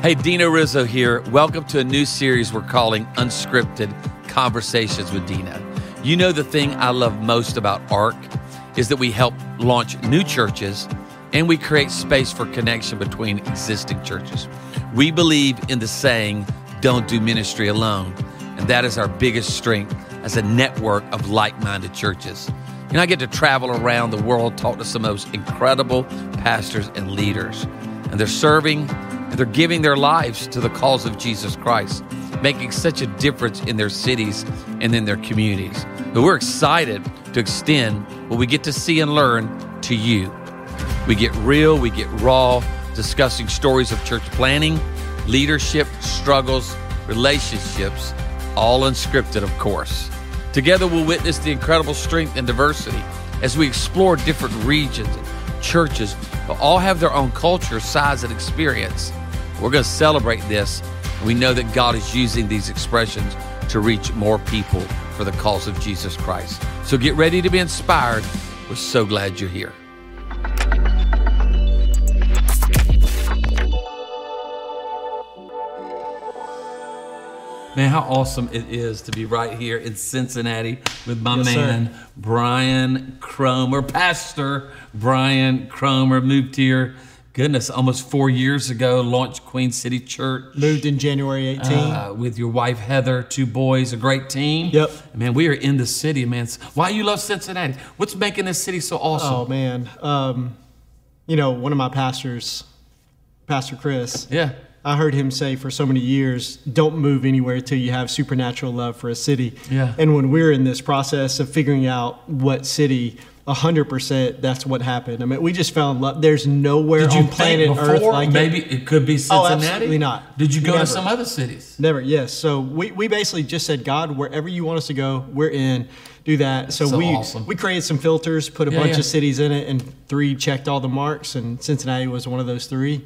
Hey, Dino Rizzo here. Welcome to a new series we're calling Unscripted Conversations with Dino. You know, the thing I love most about ARC is that we help launch new churches and we create space for connection between existing churches. We believe in the saying, don't do ministry alone. And that is our biggest strength as a network of like minded churches. And I get to travel around the world, talk to some of those incredible pastors and leaders. And they're serving they're giving their lives to the cause of Jesus Christ, making such a difference in their cities and in their communities. But we're excited to extend what we get to see and learn to you. We get real, we get raw, discussing stories of church planting, leadership, struggles, relationships, all unscripted, of course. Together, we'll witness the incredible strength and diversity as we explore different regions and churches, but all have their own culture, size, and experience. We're going to celebrate this. We know that God is using these expressions to reach more people for the cause of Jesus Christ. So get ready to be inspired. We're so glad you're here. Man, how awesome it is to be right here in Cincinnati with my Yes, man, sir. Brian Cromer. Pastor Brian Cromer moved here, goodness, almost four years ago, launched Queen City Church. Moved in January 18. Uh, with your wife Heather, two boys, a great team. Yep. Man, we are in the city, man. Why you love Cincinnati? What's making this city so awesome? oh man, um, you know one of my pastors, Pastor Chris. Yeah. I heard him say for so many years, "Don't move anywhere till you have supernatural love for a city." Yeah. And when we're in this process of figuring out what city, hundred percent, that's what happened. I mean, we just fell in love. There's nowhere Did you on planet Earth before? like Maybe it. it could be Oh, Cincinnati. absolutely not. Did you go Never. to some other cities? Never, yes. So we, we basically just said, God, wherever you want us to go, we're in. Do that. So, So we awesome. we created some filters, put a Yeah, bunch yeah. of cities in it, and three checked all the marks, and Cincinnati was one of those three.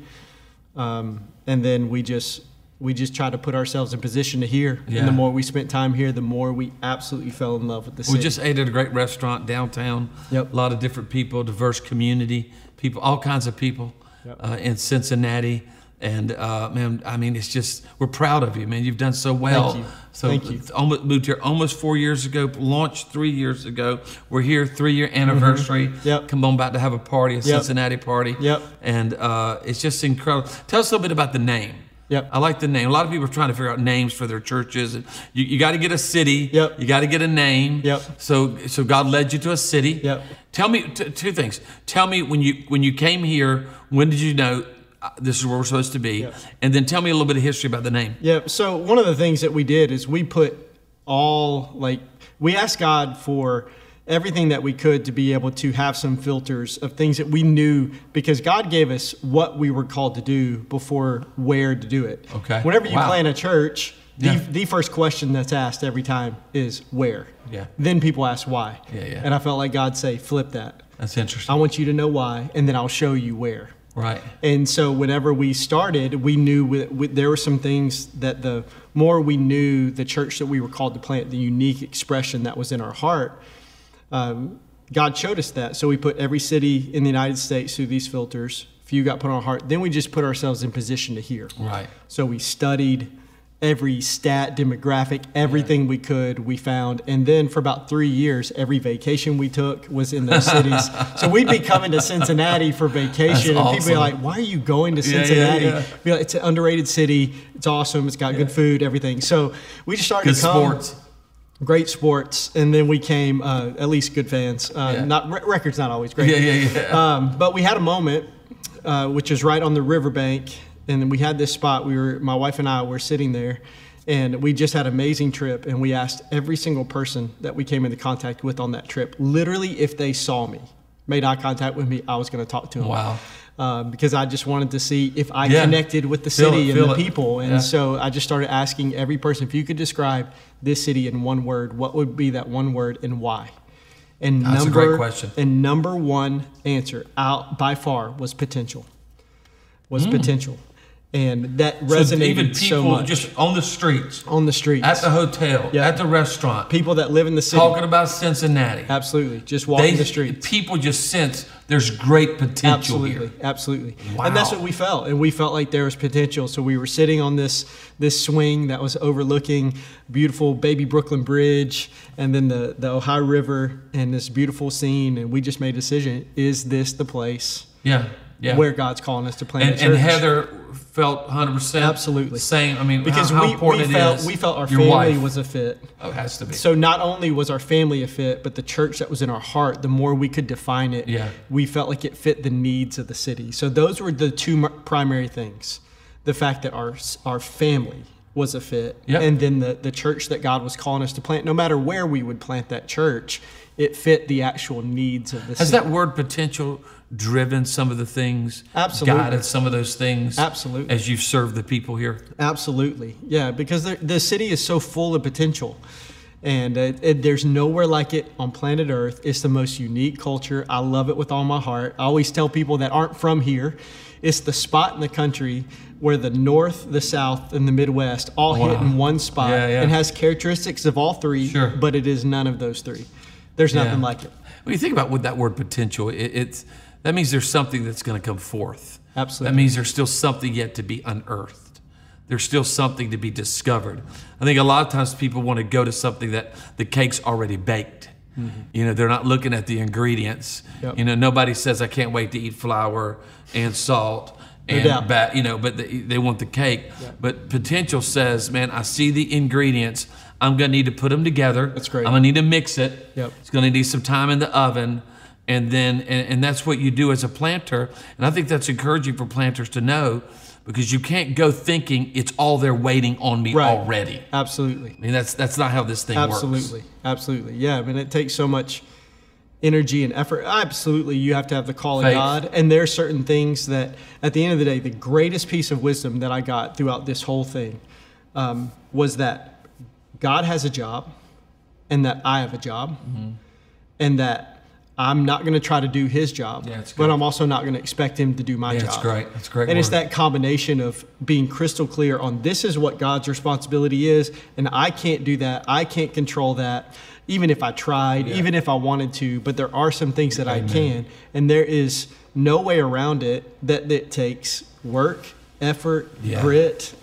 Um, and then we just we just tried to put ourselves in position to hear. Yeah. And the more we spent time here, the more we absolutely fell in love with the city. We just ate at a great restaurant downtown. Yep. A lot of different people, diverse community, people, all kinds of people Yep. uh, in Cincinnati. And uh, man, I mean, it's just we're proud of you, man. You've done so well. Thank you. So Thank you. almost moved here almost four years ago. Launched three years ago. We're here three year anniversary. Mm-hmm. Yep. Come on back to have a party, a Cincinnati party. Yep. And uh, it's just incredible. Tell us a little bit about the name. Yep. I like the name. A lot of people are trying to figure out names for their churches. You, you got to get a city. Yep. You got to get a name. Yep. So so God led you to a city. Yep. Tell me t- two things. Tell me when you when you came here, when did you know uh, this is where we're supposed to be? Yep. And then tell me a little bit of history about the name. Yeah. So one of the things that we did is we put all like we asked God for everything that we could to be able to have some filters of things that we knew because God gave us what we were called to do before where to do it. Okay. Whenever you Wow. plan a church, the, Yeah. the first question that's asked every time is where. Yeah. Then people ask why. Yeah, yeah. And I felt like God say, flip that. That's interesting. I want you to know why, and then I'll show you where. Right. And so, whenever we started, we knew we, we, there were some things that the more we knew the church that we were called to plant, the unique expression that was in our heart, um, God showed us that. So, we put every city in the United States through these filters. Few got put on our heart. Then we just put ourselves in position to hear. Right. So, we studied every stat, demographic, everything we could, we found. And then for about three years, every vacation we took was in those cities. so we'd be coming to Cincinnati for vacation, That's and people be like, why are you going to Yeah, yeah, Cincinnati? yeah. Be like, it's an underrated city. It's awesome. It's got good food, everything. So we just started to come. sports. Great sports, and then we came uh, at least good fans. Uh, Yeah. Not re- records, not always great. Yeah, yeah, yeah. Um, but we had a moment, uh, which is right on the riverbank, and then we had this spot. We were, my wife and I were sitting there, and we just had an amazing trip. And we asked every single person that we came into contact with on that trip, literally, if they saw me, made eye contact with me, I was going to talk to them. Wow. Um, because I just wanted to see if I Yeah. connected with the Feel city it, and the it. people. And Yeah. so I just started asking every person if you could describe this city in one word, what would be that one word and why? And That's a number, great question. And number one answer out by far was potential. Was Hmm. potential. And that resonated So even people so much just on the streets, on the streets. at the hotel, Yeah. at the restaurant, people that live in the city, talking about Cincinnati. absolutely, just walking They, the streets. people just sense there's great potential Absolutely, here. absolutely, and that's what we felt, and we felt like there was potential. So we were sitting on this this swing that was overlooking beautiful baby Brooklyn Bridge, and then the the Ohio River, and this beautiful scene, and we just made a decision: is this the place Yeah, yeah. where God's calling us to plant and, and Heather felt 100% Absolutely. same. I mean, because how, how we, important we it felt we felt our family wife. was a fit. Oh, it has to be. So not only was our family a fit, but the church that was in our heart, the more we could define it, Yeah. we felt like it fit the needs of the city. So those were the two primary things. The fact that our our family was a fit, Yep. and then the, the church that God was calling us to plant, no matter where we would plant that church, it fit the actual needs of the city. Has city. that word potential driven some of the things? Absolutely. Guided some of those things? Absolutely. As you've served the people here? Absolutely, yeah, because the, the city is so full of potential, and uh, it, there's nowhere like it on planet Earth. It's the most unique culture. I love it with all my heart. I always tell people that aren't from here, it's the spot in the country where the North, the South, and the Midwest all hit in one spot, Yeah, yeah. and has characteristics of all three. Sure. but it is none of those three. There's nothing Yeah. like it. When you think about what that word potential, it, it's that means there's something that's going to come forth. Absolutely. That means there's still something yet to be unearthed. There's still something to be discovered. I think a lot of times people want to go to something that the cake's already baked. You know, they're not looking at the ingredients. Mm-hmm. Yep. You know, nobody says I can't wait to eat flour and salt and doubt. ba- you know, but they, they want the cake. But potential says, man, I see the ingredients. I'm gonna need to put them together. That's great. I'm gonna need to mix it. Yep. It's going to need some time in the oven. And then, and, and that's what you do as a planter. And I think that's encouraging for planters to know because you can't go thinking it's all there waiting on me Right. already. Absolutely. I mean, that's, that's not how this thing Absolutely, works. absolutely. Absolutely yeah, I mean, it takes so much energy and effort. Absolutely, you have to have the call Faith. of God. And there are certain things that, at the end of the day, the greatest piece of wisdom that I got throughout this whole thing um, was that God has a job, and that I have a job, and that. I'm not going to try to do his job, Yeah, but. I'm also not going to expect him to do my Yeah, job. it's great. That's great And it's that combination of being crystal clear on this is what God's responsibility is, and I can't do that. I can't control that, even if I tried, even if I wanted to. But there are some things that I can, and there is no way around it. That it takes work, effort, Yeah. grit,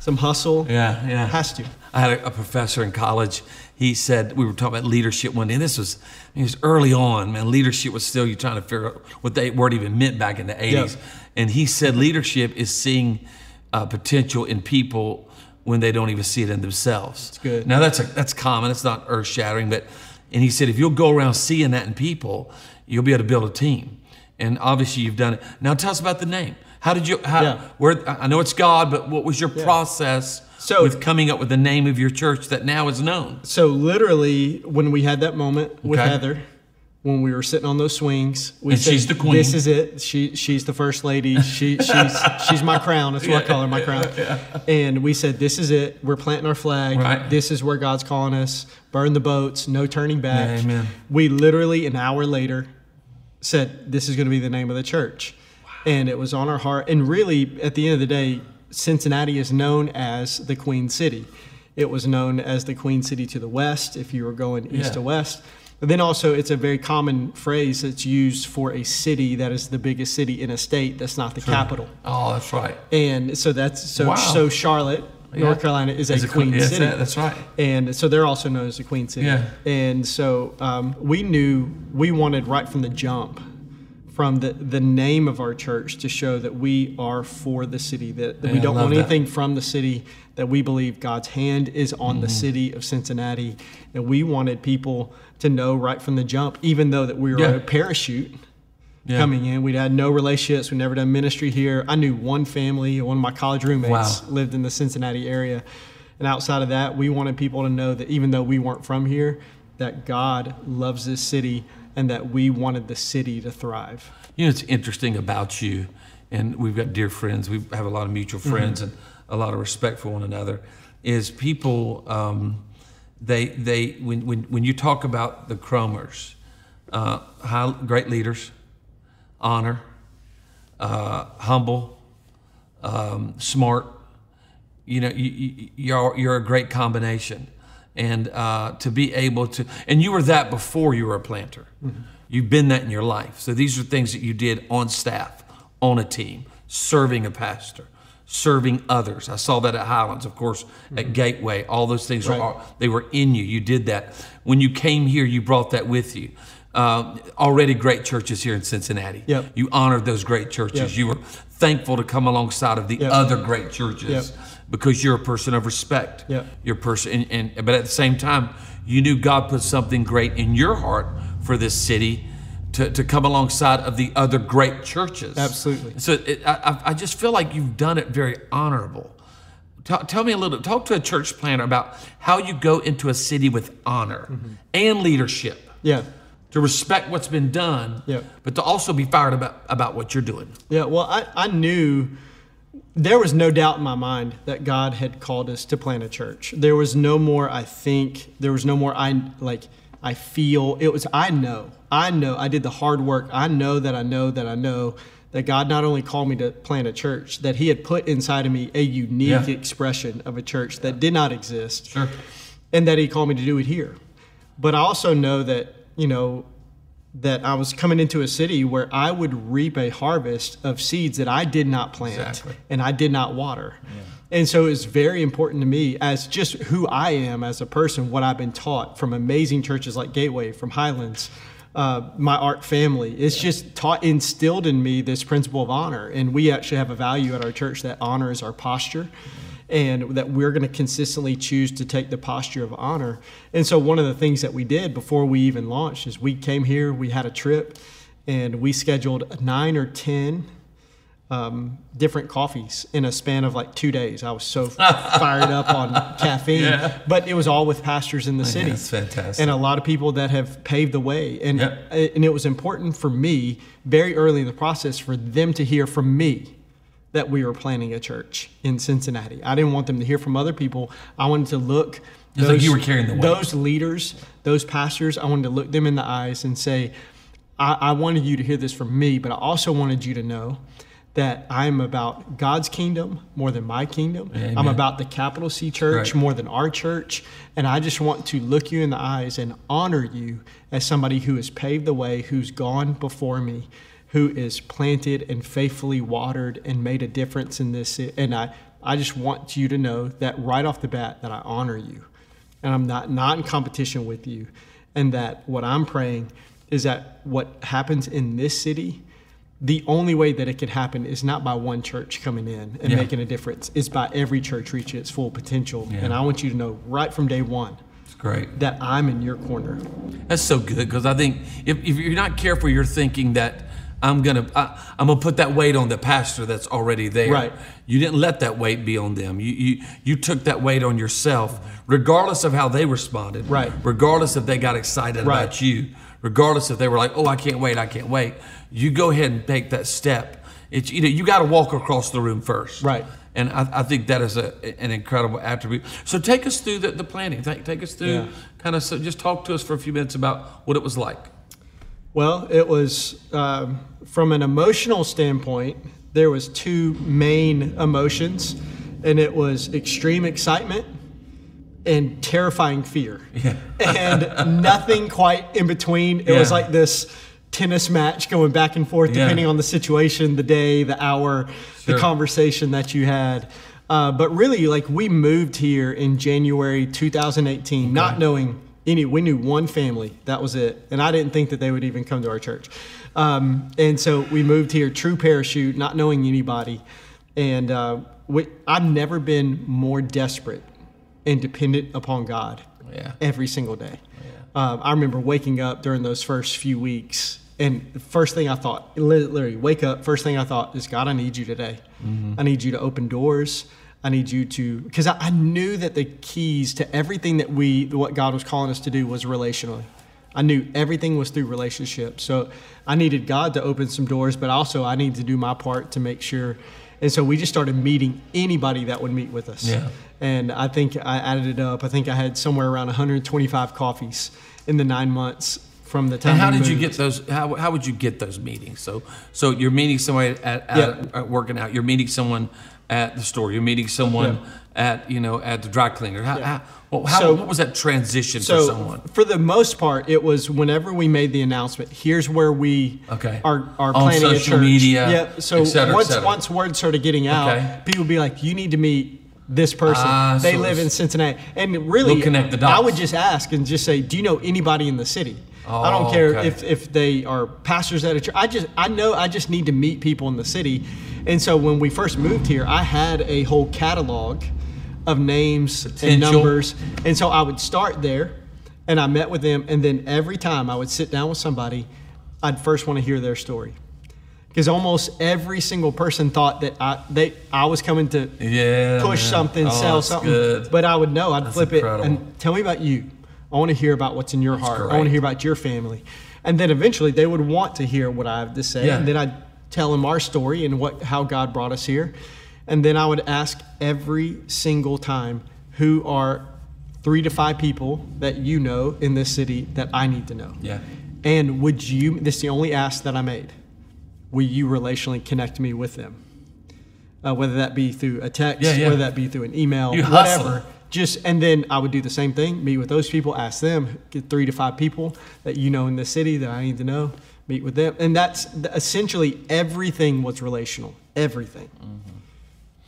some hustle. Yeah, yeah. has to. I had a, a professor in college. He said we were talking about leadership one day. And this was it was early on, man. Leadership was still you're trying to figure out what that word even meant back in the '80s. And he said leadership is seeing uh, potential in people when they don't even see it in themselves. That's good. Now that's a, that's common. It's not earth shattering, but and he said if you'll go around seeing that in people, you'll be able to build a team. And obviously you've done it. Now tell us about the name. How did you? How, Yeah. Where I know it's God, but what was your process? So- with coming up with the name of your church that now is known. So literally, when we had that moment with Okay. Heather, when we were sitting on those swings, we And said, she's the queen. This is it. She she's the first lady. She she's she's my crown. That's what I call her, my crown. And we said, this is it. We're planting our flag. Right. This is where God's calling us. Burn the boats. No turning back. Yeah, amen. We literally an hour later said, this is going to be the name of the church. And it was on our heart. And really, at the end of the day, Cincinnati is known as the Queen City. It was known as the Queen City to the west if you were going east Yeah. to west. But then also, it's a very common phrase that's used for a city that is the biggest city in a state that's not the capital. Oh, that's right. And so that's so Wow. so Charlotte, Yeah. North Carolina is a It's queen yes, city. that- that's right. And so they're also known as the Queen City. Yeah. And so um, we knew we wanted right from the jump, from the, the name of our church, to show that we are for the city, that, that we Yeah, I don't want that. anything from the city, that we believe God's hand is on Mm-hmm. the city of Cincinnati. And we wanted people to know right from the jump, even though that we were Yeah. a parachute Yeah. coming in. We'd had no relationships. We'd never done ministry here. I knew one family. One of my college roommates Wow. lived in the Cincinnati area. And outside of that, we wanted people to know that even though we weren't from here, that God loves this city and that we wanted the city to thrive. You know, it's interesting about you, and we've got dear friends. We have a lot of mutual friends and a lot of respect for one another. Is people um, they they when, when when you talk about the Cromers, uh, high, great leaders, honor, uh, humble, um, smart. You know, you, you, you're you're a great combination, and uh, to be able to, and you were that before you were a planter. You've been that in your life. So these are things that you did on staff, on a team, serving a pastor, serving others. I saw that at Highlands, of course, at Gateway. All those things Right. are they were in you. You did that when you came here. You brought that with you. Uh, already great churches here in Cincinnati. Yep. You honored those great churches. Yep. You were thankful to come alongside of the Yep. other great churches. Because you're a person of respect. Yep. You're person, and, and but at the same time, you knew God put something great in your heart for this city. To, to come alongside of the other great churches. Absolutely. So it, I, I- just feel like you've done it very honorable. Tell, tell me a little, talk to a church planter about how you go into a city with honor Mm-hmm. and leadership Yeah. to respect what's been done, Yeah. but to also be fired about, about what you're doing. Yeah, well, I, I knew there was no doubt in my mind that God had called us to plant a church. There was no more I think, there was no more I like I feel. It was I know. I know. I did the hard work. I know that I know that I know that God not only called me to plant a church, that he had put inside of me a unique Yeah. expression of a church that did not exist Sure. and that he called me to do it here. But I also know that, you know, that I was coming into a city where I would reap a harvest of seeds that I did not plant Exactly. and I did not water. And so it's very important to me as just who I am as a person, what I've been taught from amazing churches like Gateway, from Highlands, uh, my ARC family. It's just taught, instilled in me this principle of honor. And we actually have a value at our church that honor is our posture and that we're going to consistently choose to take the posture of honor. And so, one of the things that we did before we even launched is we came here, we had a trip, and we scheduled nine or 10 um, different coffees in a span of like two days. I was so fired up on caffeine, Yeah. but it was all with pastors in the city. that's fantastic. And a lot of people that have paved the way. And, Yep. and it was important for me very early in the process for them to hear from me that we were planning a church in Cincinnati. I didn't want them to hear from other people. I wanted to look It's like you were carrying the weight. those leaders, those pastors, I wanted to look them in the eyes and say, I, I wanted you to hear this from me, but I also wanted you to know that I'm about God's kingdom more than my kingdom. I'm about the capital C church Right. more than our church. And I just want to look you in the eyes and honor you as somebody who has paved the way, who's gone before me, who is planted and faithfully watered and made a difference in this. And I, I just want you to know that right off the bat that I honor you and I'm not not in competition with you, and that what I'm praying is that what happens in this city, the only way that it could happen is not by one church coming in and Yeah. making a difference. It's by every church reaching its full potential. Yeah. And I want you to know right from day one It's great. that I'm in your corner. That's so good because I think if, if you're not careful, you're thinking that I'm gonna I, I'm gonna put that weight on the pastor that's already there. Right. You didn't let that weight be on them. You you you took that weight on yourself, regardless of how they responded. Right. Regardless if they got excited Right. about you. Regardless if they were like, oh, I can't wait, I can't wait. You go ahead and take that step. It's you know you got to walk across the room first. Right. And I, I think that is a, an incredible attribute. So take us through the, the planning. Take, take us through Yeah. kind of so just talk to us for a few minutes about what it was like. Well, it was um, from an emotional standpoint. There was two main emotions, and it was extreme excitement and terrifying fear, Yeah. and nothing quite in between. It was like this tennis match going back and forth, Yeah. depending on the situation, the day, the hour, Sure. the conversation that you had. Uh, but really, like we moved here in January 2018, not knowing any. We knew one family, that was it, and I didn't think that they would even come to our church. Um, and so we moved here, true parachute, not knowing anybody. And uh, we, I've never been more desperate and dependent upon God Yeah. every single day. Um, I remember waking up during those first few weeks, and the first thing I thought, literally, wake up, first thing I thought is, God, I need you today. I need you to open doors. I need you to, because I, I knew that the keys to everything that we, what God was calling us to do was relationally. I knew everything was through relationship. So I needed God to open some doors, but also I needed to do my part to make sure. And so we just started meeting anybody that would meet with us. Yeah. And I think I added it up. I think I had somewhere around 125 coffees in the nine months from the time. And how did you get those? How, how would you get those meetings? So so you're meeting somebody at, at, Yeah. at working out. You're meeting someone at the store. You're meeting someone at you know at the dry cleaner. How, how, well, how So- what was that transition So for someone? for the most part, it was whenever we made the announcement. Here's where we Okay. are, are On planning a social church. media, Yep. So et cetera, et once once word started getting out, Okay. people would be like, "You need to meet this person. Ah, they so live in Cincinnati." And really, We'll connect the I would just ask and just say, "Do you know anybody in the city?" I don't Oh, care okay. if, if they are pastors at a church. I just I know I just need to meet people in the city. And so when we first moved here, I had a whole catalog of names and numbers. And so I would start there and I met with them and then every time I would sit down with somebody, I'd first want to hear their story. Because almost every single person thought that I they I was coming to Yeah, push man. something, Oh, sell something. good. But I would know. I'd That's flip incredible. it and tell me about you. I want to hear about what's in your heart. I want to hear about your family. And then eventually they would want to hear what I have to say. Yeah. And then I'd tell them our story and what how God brought us here. And then I would ask every single time who are three to five people that you know in this city that I need to know. Yeah. And would you, this is the only ask that I made, will you relationally connect me with them? Uh, whether that be through a text, Yeah, yeah. whether that be through an email, You hustle. whatever. Just and then I would do the same thing. Meet with those people, ask them, get three to five people that you know in the city that I need to know. Meet with them, and that's essentially everything was relational. Everything, mm-hmm.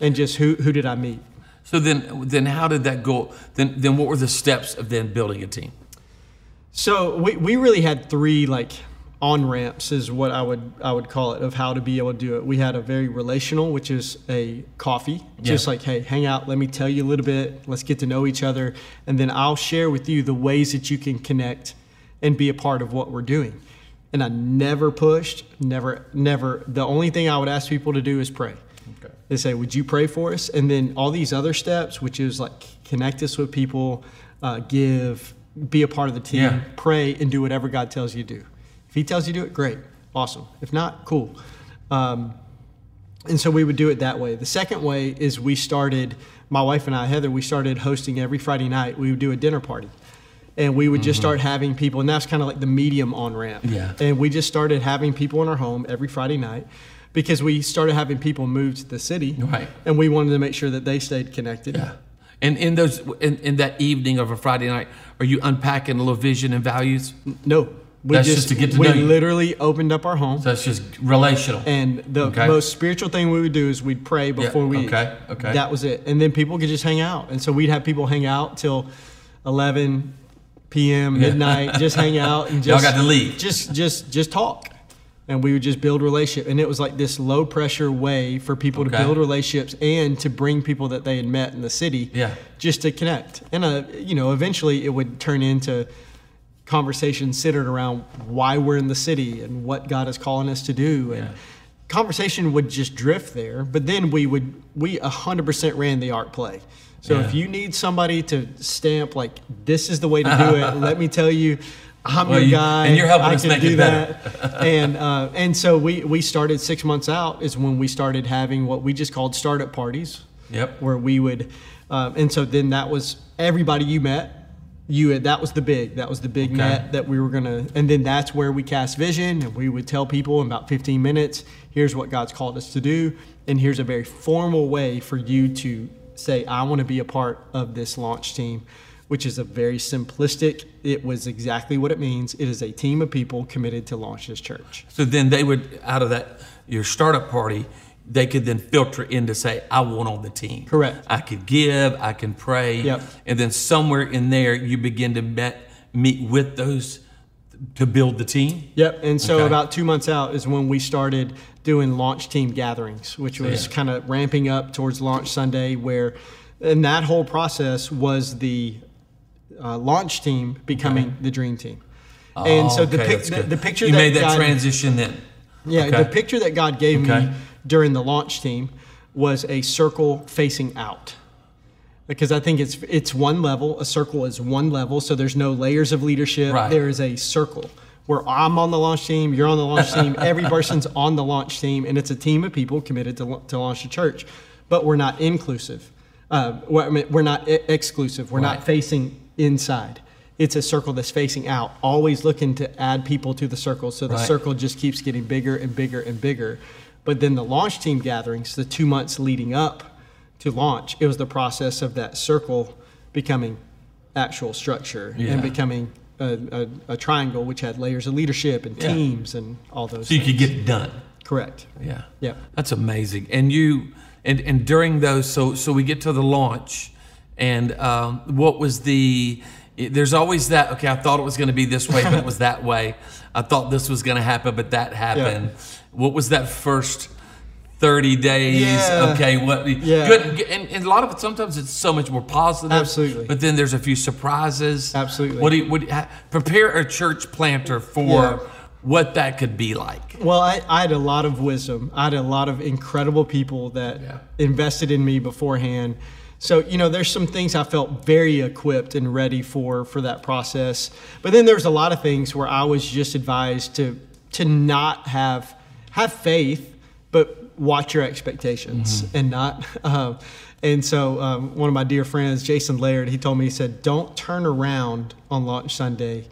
and just who who did I meet? So then then how did that go? Then then what were the steps of then building a team? So we, we really had three like on ramps is what I would I would call it of how to be able to do it. We had a very relational, which is a coffee, just like hey, hang out, let me tell you a little bit, let's get to know each other, and then I'll share with you the ways that you can connect and be a part of what we're doing. And I never pushed, never, never. The only thing I would ask people to do is pray. Okay. They say, "Would you pray for us?" And then all these other steps, which is like connect us with people, uh, give, be a part of the team, Yeah. pray, and do whatever God tells you to do. If He tells you to do it, great, awesome. If not, cool. Um, and so we would do it that way. The second way is we started, my wife and I, Heather, we started hosting every Friday night. We would do a dinner party. And we would just start having people, and that's kind of like the medium on ramp. Mm-hmm. Yeah. And we just started having people in our home every Friday night because we started having people move to the city. Right. And we wanted to make sure that they stayed connected. Yeah. And in those in, in that evening of a Friday night, are you unpacking a little vision and values? No. We That's just to get to we know literally opened up our home. So that's just relational. And the Okay. most spiritual thing we would do is we'd pray before we okay, okay. That was it. And then people could just hang out. And so we'd have people hang out till 11 p.m. midnight, just hang out and Y'all just got to leave. Just just just talk. And we would just build relationship. And it was like this low pressure way for people Okay. to build relationships and to bring people that they had met in the city Yeah. just to connect. And uh, you know, eventually it would turn into conversations centered around why we're in the city and what God is calling us to do. And Yeah. conversation would just drift there. But then we would, we 100% ran the ARC play. So if you need somebody to stamp, like, this is the way to do it, let me tell you, I'm Well, your you- guy. and you're helping I us can make do it better. that. and uh, and so we we started six months out is when we started having what we just called startup parties Yep. where we would, um, and so then that was everybody you met. You had, that was the big that was the big Okay. net that we were gonna, and then that's where we cast vision, and we would tell people in about 15 minutes, here's what God's called us to do, and here's a very formal way for you to say, I want to be a part of this launch team, which is a very simplistic. It was exactly what it means. It is a team of people committed to launch this church. So then they would out of that your startup party, they could then filter in to say, I want on the team. Correct. I could give, I can pray. Yep. And then somewhere in there you begin to met, meet with those to build the team. Yep. And so Okay. about two months out is when we started doing launch team gatherings, which was Yeah. kind of ramping up towards launch Sunday, where, and that whole process was the uh, launch team becoming the dream team. and so the, Okay, pic- the, the picture you that made that God, transition then. yeah, Okay. the picture that God gave Okay. me during the launch team was a circle facing out. Because I think it's it's one level. A circle is one level, so there's no layers of leadership. Right. There is a circle where I'm on the launch team, you're on the launch team, every person's on the launch team, and it's a team of people committed to, to launch a church. But we're not inclusive. Uh, we're, I mean, we're not exclusive. We're Right. not facing inside. it's a circle that's facing out, always looking to add people to the circle. So the Right. circle just keeps getting bigger and bigger and bigger. But then the launch team gatherings, the two months leading up to launch, it was the process of that circle becoming actual structure Yeah. and becoming a, a, a triangle, which had layers of leadership and Yeah. teams and all those. So you could get done. correct. Yeah. Yep. That's amazing. And you and and during those so so we get to the launch and um, what was the there's always that okay I thought it was going to be this way but it was that way. I thought this was going to happen but that happened. What was that first 30 days? Yeah. Okay, what Yeah. good and, and a lot of it sometimes it's so much more positive. Absolutely. But then there's a few surprises. Absolutely. What do you, what do you, prepare a church planter for Yeah. what that could be like? Well, I, I had a lot of wisdom. I had a lot of incredible people that Yeah. invested in me beforehand. So, you know, there's some things I felt very equipped and ready for for that process. But then there's a lot of things where I was just advised to to not have have faith, but watch your expectations and not. Um, and so, um, one of my dear friends, Jason Laird, he told me he said, "Don't turn around on launch Sunday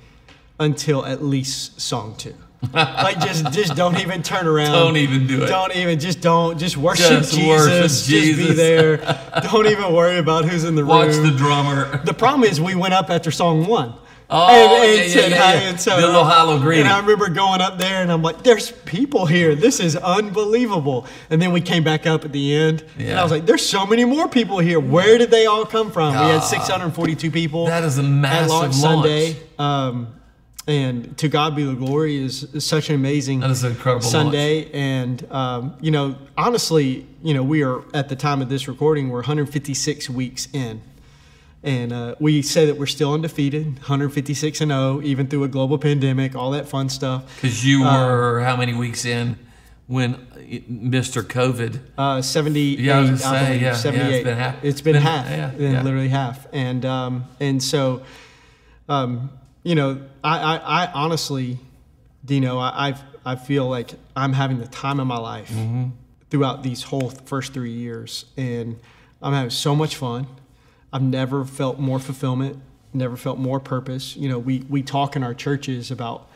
until at least song two. like just just don't even turn around. Don't even do it. Don't even just don't just worship Just Jesus. worship Just be there. don't even worry about who's in the Watch room. Watch the drummer. The problem is we went up after song one. Oh, yeah, yeah, yeah, yeah. and so- The little hollow greeting. And I remember going up there and I'm like, there's people here. This is unbelievable. And then we came back up at the end. And I was like, there's so many more people here. Where did they all come from? We had 642 people. That is a at massive launch launch. Sunday. Um, and to God be the glory is, is such an amazing That is an incredible Sunday. And um, you know, honestly, you know, we are at the time of this recording, we're 156 weeks in, and uh, we say that we're still undefeated, 156 and 0, even through a global pandemic, all that fun stuff. Because you Uh, were how many weeks in when Mr. COVID? Uh, 78, Yeah, I was gonna say, believe, yeah, yeah, it's 78. been half. It's been Been- half, yeah, yeah. literally half, and um, and so, um, you know, I, I, I honestly, Dino, I, I've, I feel like I'm having the time of my life Mm-hmm. throughout these whole first three years, and I'm having so much fun. I've never felt more fulfillment, never felt more purpose. You know, we we talk in our churches about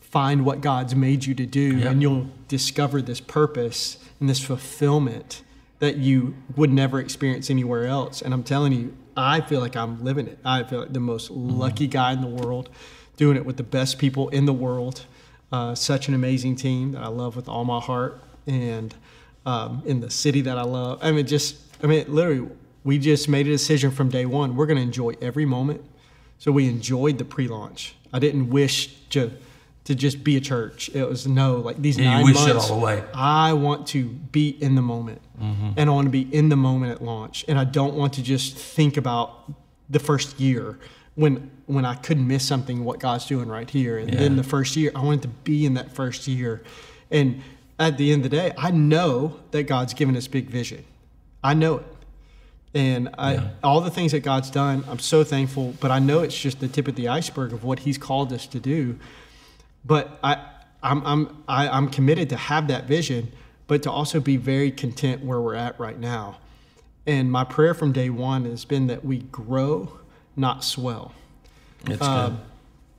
find what God's made you to do, Yep. and you'll discover this purpose and this fulfillment that you would never experience anywhere else. And I'm telling you, I feel like I'm living it. I feel like the most lucky guy in the world, doing it with the best people in the world. Uh, such an amazing team that I love with all my heart, and um, in the city that I love. I mean, just I mean, literally, we just made a decision from day one. We're going to enjoy every moment. So we enjoyed the pre-launch. I didn't wish to to just be a church. It was no like these Yeah, you nine it months. away. I want to be in the moment, mm-hmm. and I want to be in the moment at launch, and I don't want to just think about the first year when when I couldn't miss something what God's doing right here, and then the first year I wanted to be in that first year, and at the end of the day, I know that God's given us big vision. I know it. And I, Yeah. all the things that God's done, I'm so thankful. But I know it's just the tip of the iceberg of what He's called us to do. But I, I'm, I'm, I, I'm committed to have that vision, but to also be very content where we're at right now. And my prayer from day one has been that we grow, not swell. It's Um,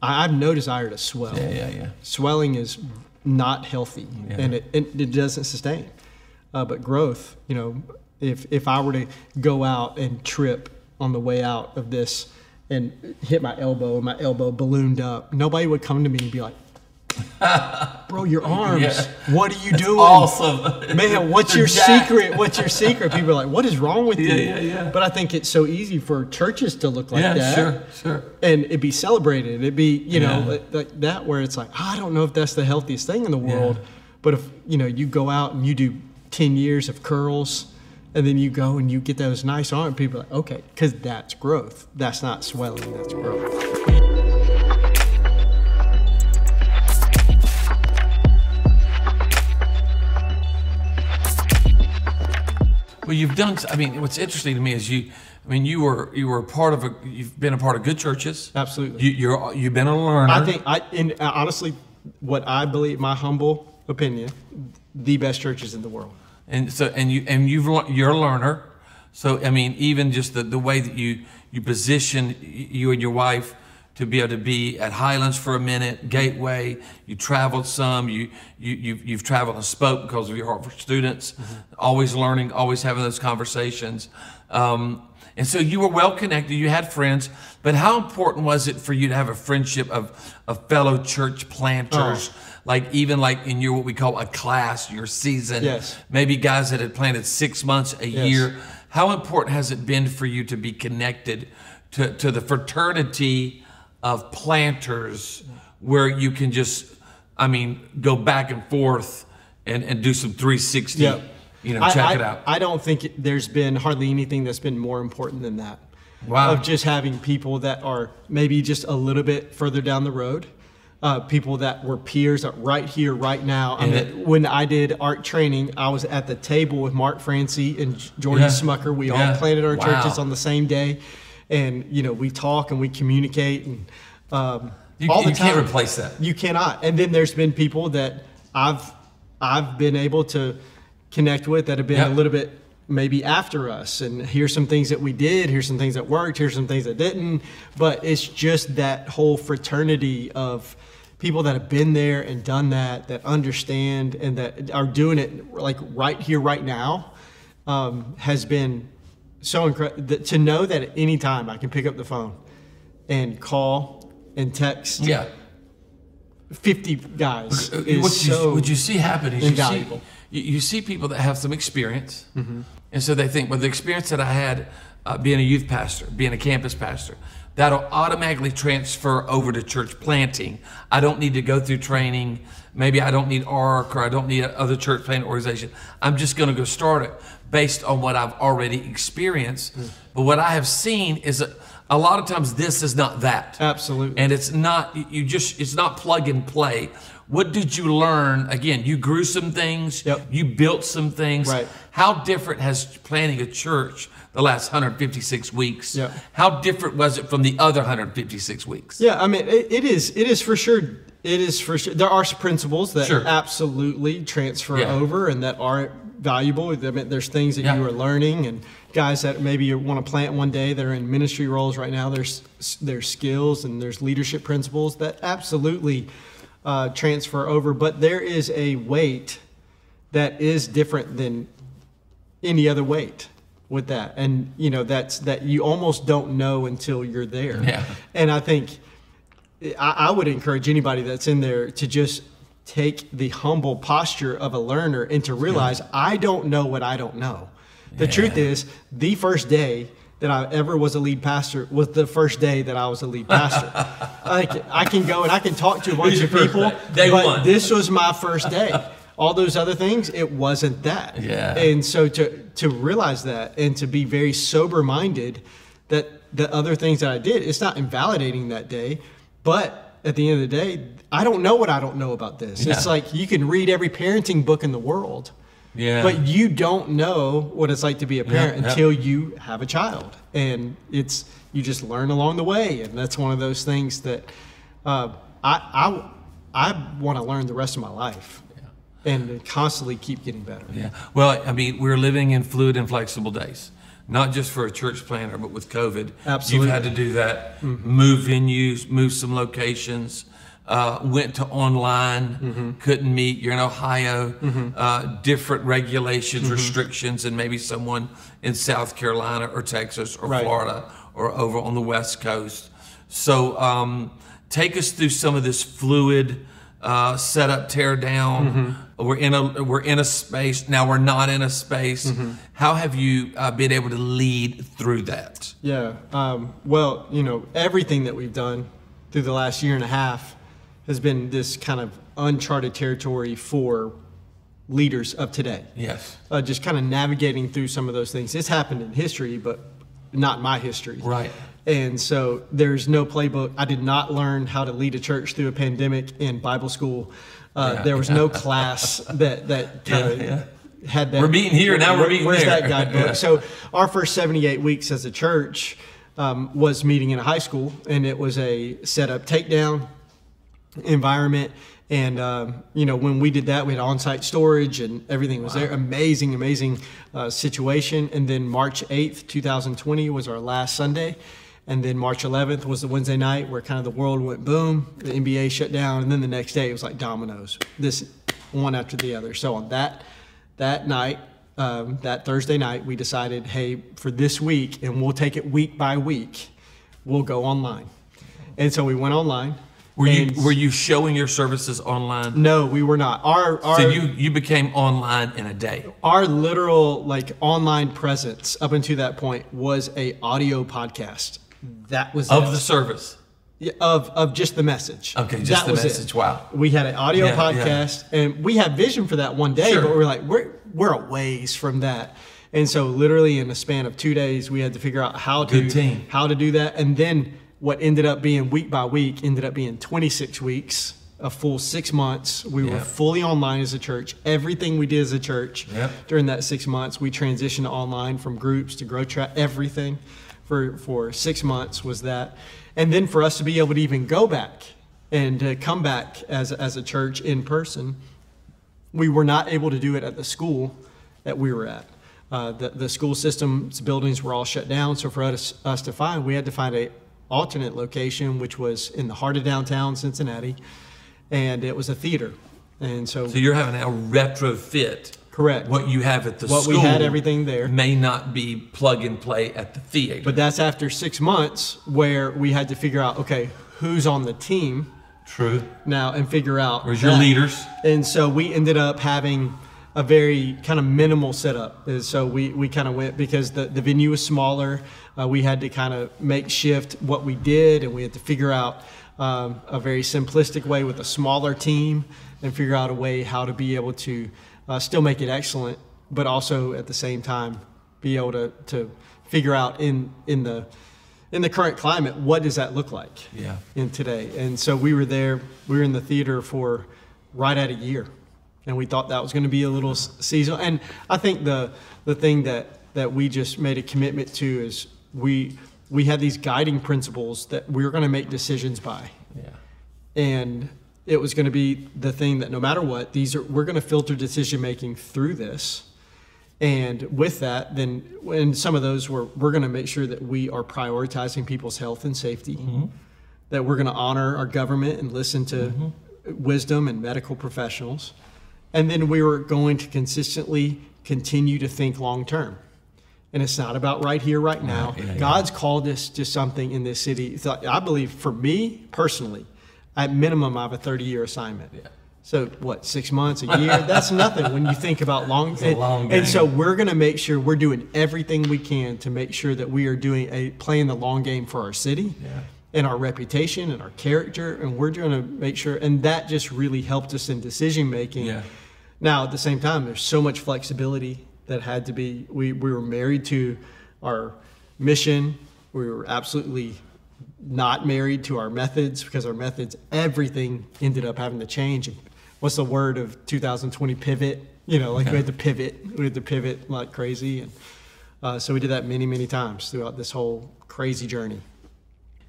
I I have no desire to swell. Yeah, yeah, yeah. Swelling is not healthy Yeah. and it, it, it doesn't sustain. Uh, but growth, you know, if, if I were to go out and trip on the way out of this and hit my elbow and my elbow ballooned up, nobody would come to me and be like, Bro, your arms. Yeah. What are you doing? Awesome. Man, what's your secret? What's your secret? People are like, what is wrong with Yeah, you? yeah, yeah. But I think it's so easy for churches to look like yeah, that sure, sure. and it'd be celebrated. It'd be, you know, Yeah. like, like that where it's like, I don't know if that's the healthiest thing in the world, but if you know you go out and you do ten years of curls, and then you go and you get those nice arms, people are like, okay, because that's growth. That's not swelling. That's growth. Well, you've done. I mean, what's interesting to me is you. I mean, you were you were a part of a. You've been a part of good churches. Absolutely. You, you're you've been a learner. I think I, and uh, honestly, what I believe, my humble opinion, the best churches in the world. And so and you and you've you're a learner. So I mean, even just the, the way that you you position you and your wife to be able to be at Highlands for a minute, Gateway. You traveled some. You you you've, you've traveled and spoke because of your heart for students. Always learning, always having those conversations. Um, and so you were well connected. You had friends. But how important was it for you to have a friendship of of fellow church planters? Oh. Like even like in your what we call a class, your season. Yes. Maybe guys that had planted six months, a Yes. year. How important has it been for you to be connected to, to the fraternity of planters where you can just, I mean, go back and forth and, and do some 360, Yep. You know, I- check I, it out. I don't think there's been hardly anything that's been more important than that. Wow. Of just having people that are maybe just a little bit further down the road. Uh, people that were peers that right here, right now. I mean, it- when I did ARC training, I was at the table with Mark Francie and Jordan Yeah. Smucker. We Yeah. all planted our Wow. churches on the same day, and you know we talk and we communicate and um, You- all the you time. can't replace that. You cannot. And then there's been people that I've I've been able to connect with that have been Yep. a little bit maybe after us and here's some things that we did here's some things that worked here's some things that didn't but it's just that whole fraternity of people that have been there and done that that understand and that are doing it like right here right now um, has been so incredible to know that at any time i can pick up the phone and call and text yeah. 50 guys is what, you, so what you see happen is you see. You, you see people that have some experience, Mm-hmm. and so they think, well, the experience that I had uh, being a youth pastor, being a campus pastor, that'll automatically transfer over to church planting. I don't need to go through training. Maybe I don't need ARC or I don't need other church planting organization. I'm just going to go start it based on what I've already experienced. Mm. But what I have seen is a, a lot of times this is not that. Absolutely. And it's not you just it's not plug and play. What did you learn? Again, you grew some things. Yep. You built some things. Right. How different has planning a church the last 156 weeks? Yep. How different was it from the other 156 weeks? Yeah, I mean, it, it is. It is for sure. It is for sure. There are some principles that Sure. absolutely transfer Yeah. over and that aren't valuable. I mean, there's things that Yeah. you are learning, and guys that maybe you want to plant one day that are in ministry roles right now. There's there's skills and there's leadership principles that absolutely uh, transfer over. But there is a weight that is different than any other weight with that and you know that's that you almost don't know until you're there Yeah. and i think I, I would encourage anybody that's in there to just take the humble posture of a learner and to realize i don't know what i don't know the truth is the first day that I ever was a lead pastor was the first day that I was a lead pastor. like I can go and I can talk to a bunch of people, but one. this was my first day. All those other things, it wasn't that. Yeah. And so to to realize that and to be very sober minded that the other things that I did, it's not invalidating that day, but at the end of the day, I don't know what I don't know about this. It's like you can read every parenting book in the world. Yeah. But you don't know what it's like to be a parent yeah. until you have a child, and it's you just learn along the way, and that's one of those things that uh, I I I want to learn the rest of my life, and constantly keep getting better. Yeah. Well, I mean, we're living in fluid and flexible days. Not just for a church planter, but with COVID, Absolutely. you've had to do that. Move venues, move some locations. Uh, went to online, couldn't meet. You're in Ohio. Uh, different regulations, restrictions, and maybe someone in South Carolina or Texas or Right. Florida or over on the West Coast. So, um, take us through some of this fluid uh, setup, tear down. We're in a we're in a space now. We're not in a space. How have you uh, been able to lead through that? Yeah. Um, well, you know, everything that we've done through the last year and a half has been this kind of uncharted territory for leaders of today. Yes. Uh, just kind of navigating through some of those things. It's happened in history, but not my history. Right. And so there's no playbook. I did not learn how to lead a church through a pandemic in Bible school. Uh, Yeah. There was no class that that kind of Yeah, had that. We're meeting here, now we're meeting Where's there. that guidebook? Yeah. So our first 78 weeks as a church um, was meeting in a high school, and it was a setup takedown environment. And um, you know, when we did that, we had on-site storage and everything was there. Amazing, amazing uh, situation. And then March 8th, 2020 was our last Sunday. And then March 11th was the Wednesday night where kind of the world went boom, the NBA shut down, and then the next day it was like dominoes, this one after the other. So on that that night, um, that Thursday night, we decided, hey, for this week, and we'll take it week by week, we'll go online. And so we went online. Were you were you showing your services online? No, we were not. Our our So you you became online in a day. our literal like online presence up until that point was a audio podcast. That was Of it. the service. Yeah, of of just the message. Okay, just That the was it. message. Wow. We had an audio Yeah, yeah. podcast, and we had vision for that one day, Sure. but we're like, we're we're a ways from that. And so, literally, in a span of two days, we had to figure out how to Good team. how to do that. And then, what ended up being week by week ended up being 26 weeks, a full six months. We Yeah. were fully online as a church. Everything we did as a church Yep. during that six months, we transitioned online from groups to grow track. Everything for for six months was that, and then for us to be able to even go back and to come back as as a church in person, we were not able to do it at the school that we were at. Uh, the the school system's buildings were all shut down, so for us us to find, we had to find a alternate location, which was in the heart of downtown Cincinnati, and it was a theater, and so. So you're having a retrofit Correct. what you have at the What school. we had everything there. May not be plug and play at the theater. But that's after six months where we had to figure out, okay, who's on the team True. now and figure out. Where's your that. leaders? And so we ended up having a very kind of minimal setup. And so we, we kind of went because the, the venue was smaller. Uh, we had to kind of make shift what we did and we had to figure out um, a very simplistic way with a smaller team and figure out a way how to be able to uh, still make it excellent, but also at the same time be able to, to figure out in, in the in the current climate, what does that look like? Yeah. In today, and so we were there. We were in the theater for right at a year, and we thought that was going to be a little seasonal. And I think the the thing that that we just made a commitment to is we we had these guiding principles that we were going to make decisions by. Yeah. and it was going to be the thing that no matter what these are we're going to filter decision making through this. And with that then when some of those were we're going to make sure that we are prioritizing people's health and safety. Mm-hmm. That we're going to honor our government and listen to mm-hmm. wisdom and medical professionals and then we were going to consistently continue to think long term and it's not about right here right now yeah, yeah. god's called us to something in this city So i believe for me personally at minimum i have a 30 year assignment Yeah. so what six months a year that's nothing when you think about long and, long and so we're going to make sure we're doing everything we can to make sure that we are doing a playing the long game for our city Yeah. and our reputation and our character and we're going to make sure and that just really helped us in decision making Yeah. Now at the same time there's so much flexibility that had to be we, we were married to our mission. We were absolutely not married to our methods because our methods everything ended up having to change. What's the word of 2020 pivot? You know like we had to pivot. We had to pivot like crazy. And uh, so we did that many many times throughout this whole crazy journey.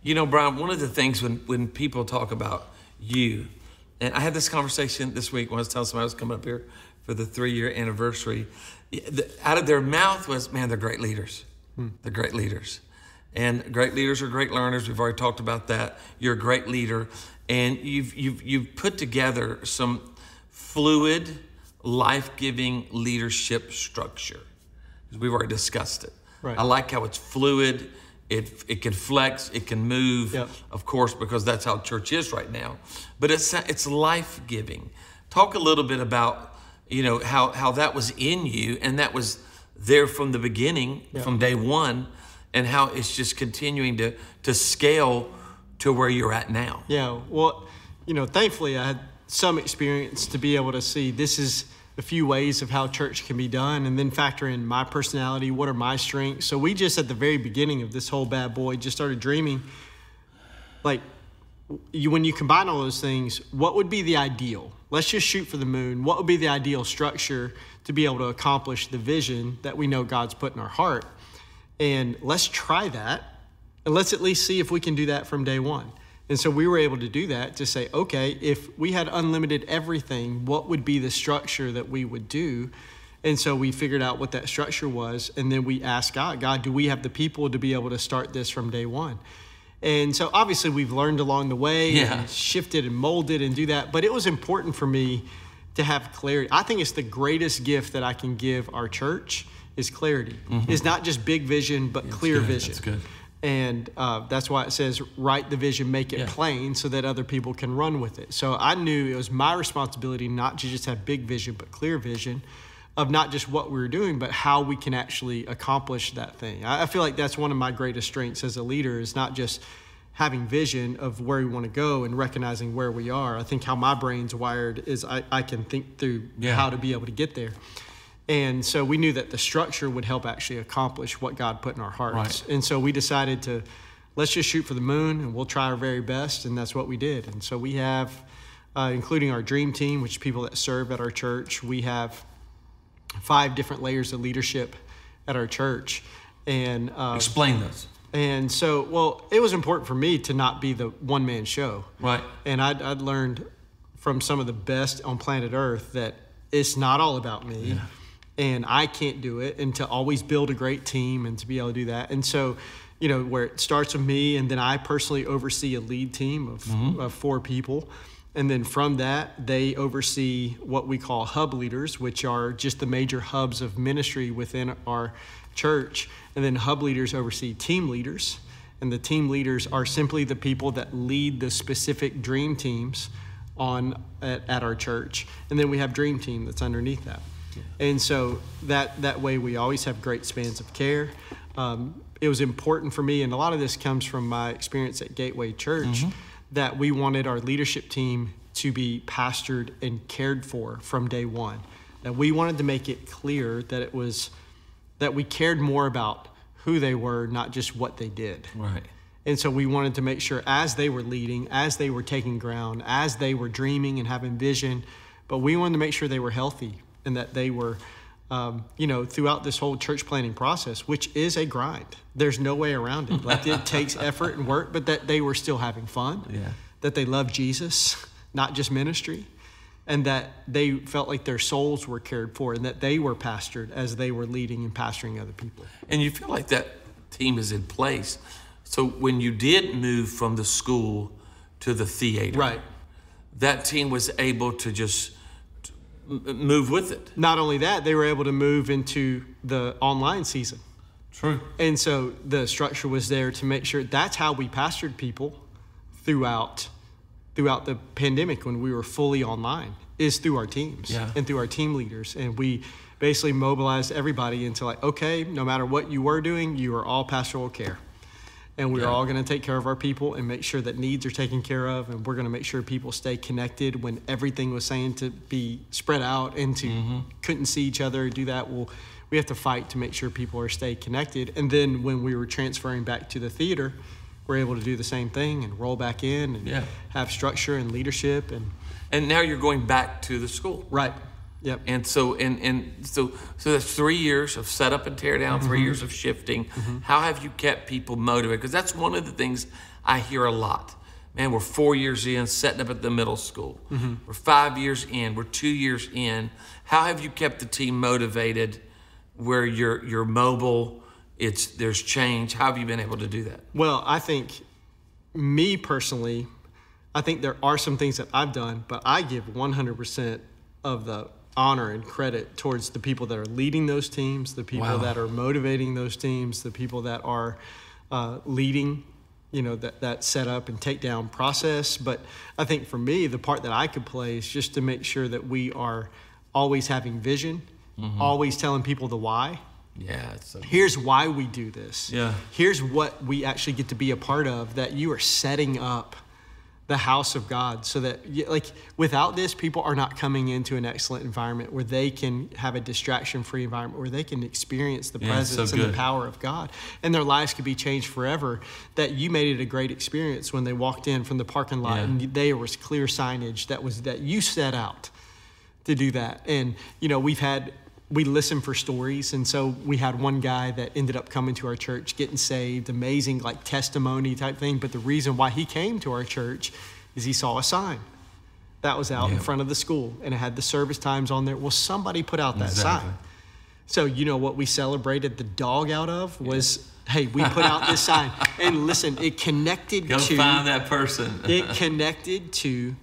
You know, Brian, one of the things when, when people talk about you, and I had this conversation this week when I was telling somebody I was coming up here for the three year anniversary. Out of their mouth was, man, they're great leaders. Hmm. They're great leaders. And great leaders are great learners. We've already talked about that. You're a great leader. And you've, you've, you've put together some fluid, life giving leadership structure. We've already discussed it. Right. I like how it's fluid. It, it can flex, it can move, Yep. of course, because that's how church is right now. But it's it's life giving. Talk a little bit about you know how how that was in you, and that was there from the beginning, from day one, and how it's just continuing to to scale to where you're at now. Yeah, well, you know, thankfully I had some experience to be able to see this is a few ways of how church can be done and then factor in my personality, what are my strengths. So we just at the very beginning of this whole bad boy just started dreaming like you, when you combine all those things, what would be the ideal? Let's just shoot for the moon. What would be the ideal structure to be able to accomplish the vision that we know God's put in our heart? And let's try that. And let's at least see if we can do that from day one. And so we were able to do that to say, okay, if we had unlimited everything, what would be the structure that we would do? And so we figured out what that structure was. And then we asked God, God, do we have the people to be able to start this from day one? And so obviously we've learned along the way Yeah. and shifted and molded and do that. But it was important for me to have clarity. I think it's the greatest gift that I can give our church is clarity. Mm-hmm. It's not just big vision, but clear good. vision. That's good. And uh, that's why it says, write the vision, make it Yeah. plain so that other people can run with it. So I knew it was my responsibility not to just have big vision, but clear vision of not just what we were doing, but how we can actually accomplish that thing. I, I feel like that's one of my greatest strengths as a leader is not just having vision of where we want to go and recognizing where we are. I think how my brain's wired is I, I can think through Yeah. how to be able to get there. And so we knew that the structure would help actually accomplish what God put in our hearts. Right. And so we decided to let's just shoot for the moon and we'll try our very best. And that's what we did. And so we have, uh, including our dream team, which is people that serve at our church, we have five different layers of leadership at our church. And uh, Explain those. and so, well, it was important for me to not be the one man show. Right. And I'd, I'd learned from some of the best on planet Earth that it's not all about me. And I can't do it. And to always build a great team and to be able to do that. And so, you know, where it starts with me, and then I personally oversee a lead team of, mm-hmm. of four people. And then from that, they oversee what we call hub leaders, which are just the major hubs of ministry within our church. And then hub leaders oversee team leaders. And the team leaders are simply the people that lead the specific dream teams on at, at our church. And then we have dream team that's underneath that. And so that that way we always have great spans of care. Um, it was important for me, and a lot of this comes from my experience at Gateway Church, that we wanted our leadership team to be pastored and cared for from day one. That we wanted to make it clear that it was that we cared more about who they were, not just what they did. Right. And so we wanted to make sure as they were leading, as they were taking ground, as they were dreaming and having vision, but we wanted to make sure they were healthy and that they were, um, you know, throughout this whole church planting process, which is a grind. There's no way around it. Like it takes effort and work, but that they were still having fun, Yeah. that they loved Jesus, not just ministry, and that they felt like their souls were cared for and that they were pastored as they were leading and pastoring other people. And you feel like that team is in place. So when you did move from the school to the theater, Right. that team was able to just move with it. Not only that, they were able to move into the online season. True. And so the structure was there to make sure that's how we pastored people throughout throughout the pandemic when we were fully online is through our teams Yeah. and through our team leaders and we basically mobilized everybody into like okay no matter what you were doing you are all pastoral care and we're Yeah. all going to take care of our people and make sure that needs are taken care of and we're going to make sure people stay connected when everything was saying to be spread out and to Mm-hmm. couldn't see each other do that well we have to fight to make sure people are stay connected and then when we were transferring back to the theater we're able to do the same thing and roll back in and Yeah. have structure and leadership and And now you're going back to the school. right yep And so and and so so that's three years of setup and tear down, 3 mm-hmm. years of shifting. Mm-hmm. How have you kept people motivated? Because that's one of the things I hear a lot. Man, we're four years in, setting up at the middle school. Mm-hmm. We're five years in. We're two years in. How have you kept the team motivated? Where you're you're mobile, it's there's change. How have you been able to do that? Well, I think me personally, I think there are some things that I've done, but I give 100% of the honor and credit towards the people that are leading those teams, the people Wow. that are motivating those teams, the people that are uh, leading, you know, that, that setup and takedown process. But I think for me, the part that I could play is just to make sure that we are always having vision, always telling people the why Yeah, so here's why we do this. Yeah. Here's what we actually get to be a part of that you are setting up the house of God so that like without this people are not coming into an excellent environment where they can have a distraction free environment where they can experience the Yeah, it's so presence and the power of God and their lives could be changed forever that you made it a great experience when they walked in from the parking lot Yeah. and there was clear signage that was that you set out to do that. And you know, we've had we listen for stories, and so we had one guy that ended up coming to our church, getting saved, amazing like testimony type thing. But the reason why he came to our church is he saw a sign that was out in front of the school, and it had the service times on there. Well, somebody put out that Exactly. sign. So you know what we celebrated the dog out of was hey we put out this sign and listen it connected to. Go to find that person. it connected to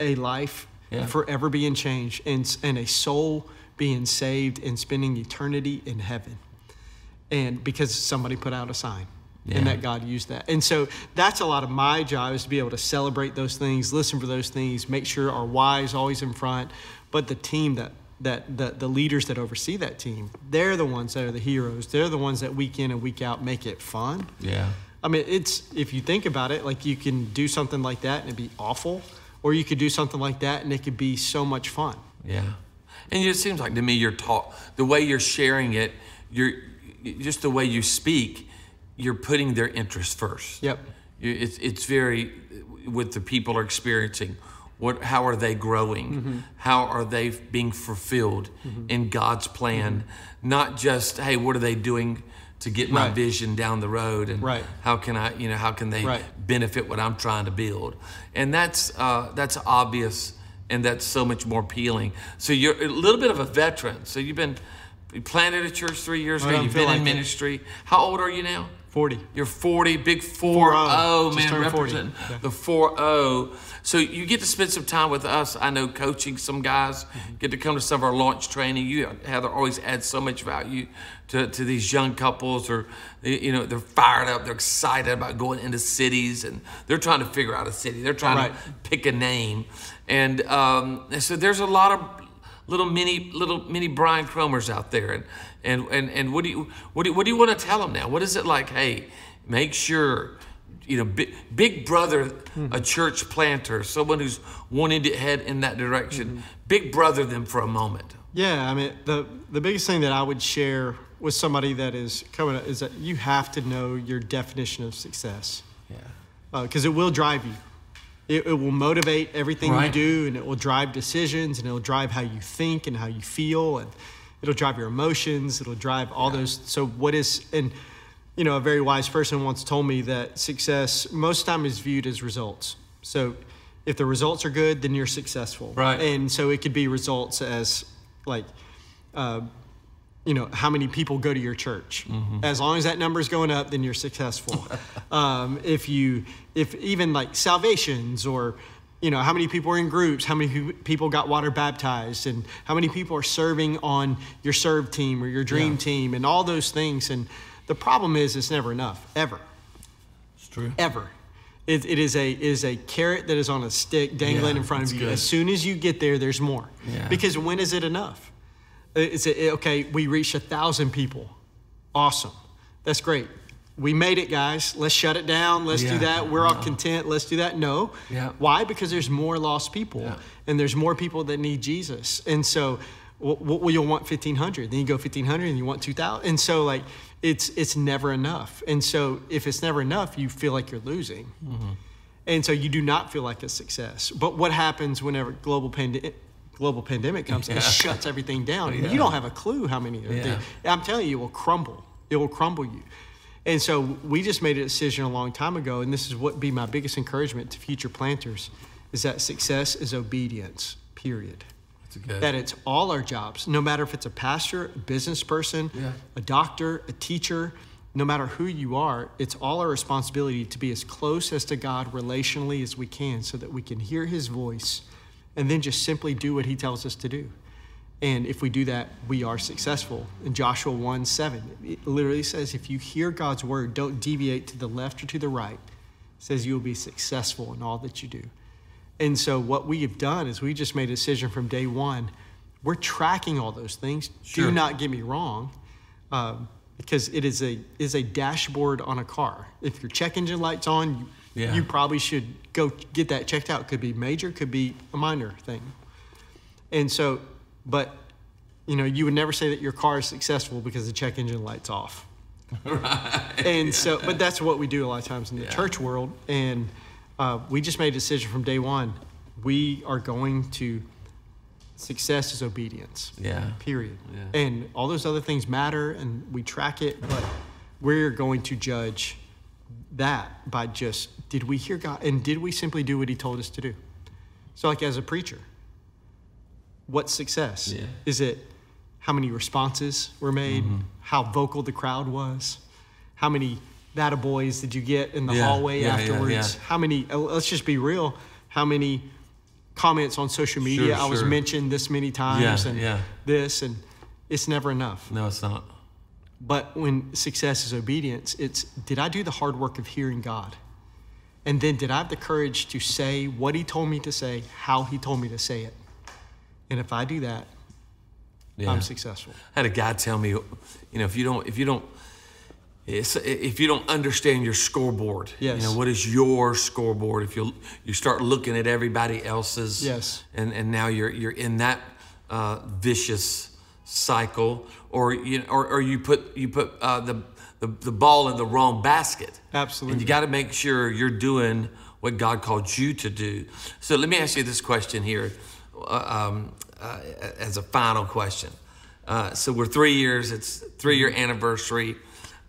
a life Yeah. forever being changed and, and a soul being saved and spending eternity in heaven. And because somebody put out a sign Yeah. and that God used that. And so that's a lot of my job is to be able to celebrate those things, listen for those things, make sure our why is always in front. But the team that that the, the leaders that oversee that team, they're the ones that are the heroes. They're the ones that week in and week out make it fun. yeah. I mean, it's if you think about it, like you can do something like that and it'd be awful, or you could do something like that and it could be so much fun. Yeah. And it seems like to me you're taught the way you're sharing it, you're just the way you speak, you're putting their interest first. Yep. It's it's very what the people are experiencing. What how are they growing? Mm-hmm. How are they being fulfilled in God's plan? Not just hey, what are they doing to get my Right. vision down the road and Right. how can I you know how can they Right. benefit what I'm trying to build? And that's uh, that's obvious and that's so much more appealing. So you're a little bit of a veteran. So you've been you planted a church three years ago. You've been in like it. ministry. How old are you now? 40. You're 40, big 4 4-0. 0, Just man, 40. Yeah. the 4 0. So you get to spend some time with us. I know coaching some guys, Mm-hmm. get to come to some of our launch training. You, Heather, always adds so much value to, to these young couples, or, you know, they're fired up, they're excited about going into cities, and they're trying to figure out a city. They're trying Right. to pick a name. And, um, so there's a lot of little mini little mini Brian Cromers out there, and and and, and what do you what do you, what do you want to tell them now? What is it like? Hey, make sure. You know, big, big brother, hmm. a church planter, someone who's wanting to head in that direction. Hmm. Big brother them for a moment. Yeah, I mean, the, the biggest thing that I would share with somebody that is coming up is that you have to know your definition of success Yeah. Uh, because it will drive you. It, it will motivate everything Right. you do, and it will drive decisions, and it'll drive how you think and how you feel, and it'll drive your emotions. It'll drive all those. So, what is and you know, a very wise person once told me that success most time is viewed as results. So, if the results are good, then you're successful. Right. And so it could be results as like. Uh, you know how many people go to your church as long as that number is going up then you're successful um, if you if even like salvations or you know how many people are in groups how many people got water baptized and how many people are serving on your serve team or your dream Yeah. team and all those things and the problem is it's never enough ever It's true. ever. It, it is a it is a carrot that is on a stick dangling Yeah, in front of you. good. As soon as you get there, there's more. Yeah. Because when is it enough? It's a, okay. We reached a thousand people. Awesome. That's great. We made it, guys. Let's shut it down. Let's Yeah, do that. We're all content. Let's do that. No. Yeah. Why? Because there's more lost people, Yeah. and there's more people that need Jesus. And so, what well, you'll want 1,500. Then you go 1,500, and you want 2,000. And so, like, it's it's never enough. And so, if it's never enough, you feel like you're losing. mm-hmm. And so, you do not feel like a success. But what happens whenever global pandemic global pandemic comes and shuts everything down? Yeah. You don't have a clue how many Yeah. I'm telling you, it will crumble. It will crumble you. And so we just made a decision a long time ago, and this is what be my biggest encouragement to future planters, is that success is obedience. Period. That it's all our jobs, no matter if it's a pastor, a business person, Yeah. a doctor, a teacher, no matter who you are, it's all our responsibility to be as close as to God relationally as we can so that we can hear his voice and then just simply do what he tells us to do. And if we do that, we are successful. In Joshua 1 7, it literally says, if you hear God's word, don't deviate to the left or to the right. It says you will be successful in all that you do. And so what we have done is we just made a decision from day one. We're tracking all those things. Sure. Do not get me wrong, um, because it is a is a dashboard on a car. If your check engine light's on, you, Yeah. you probably should go get that checked out. Could be major, could be a minor thing. And so, but you know, you would never say that your car is successful because the check engine light's off. right. And so, but that's what we do a lot of times in the Yeah. church world. And uh, we just made a decision from day one. We are going to, success is obedience. Yeah. Period. Yeah. And all those other things matter and we track it, but we're going to judge that by just, did we hear God? And did we simply do what He told us to do? So, like as a preacher, what's success? Yeah. Is it how many responses were made, Mm-hmm. how vocal the crowd was, how many that boys did you get in the Yeah, hallway yeah, afterwards, yeah. how many, uh, let's just be real, how many comments on social media Sure, I was mentioned this many times and this, and it's never enough. No, it's not. But when success is obedience, it's did I do the hard work of hearing God? And then did I have the courage to say what He told me to say, how He told me to say it? And if I do that, Yeah. I'm successful. I had a guy tell me, you know, if you don't, if you don't, if you don't understand your scoreboard, Yes. you know, what is your scoreboard? If you you start looking at everybody else's, Yes. and and now you're you're in that uh, vicious cycle, or you or, or you put you put uh, the, the the ball in the wrong basket. Absolutely. And you got to make sure you're doing what God called you to do. So let me ask you this question here, uh, um, uh, as a final question. Uh, so we're three years. It's three year anniversary.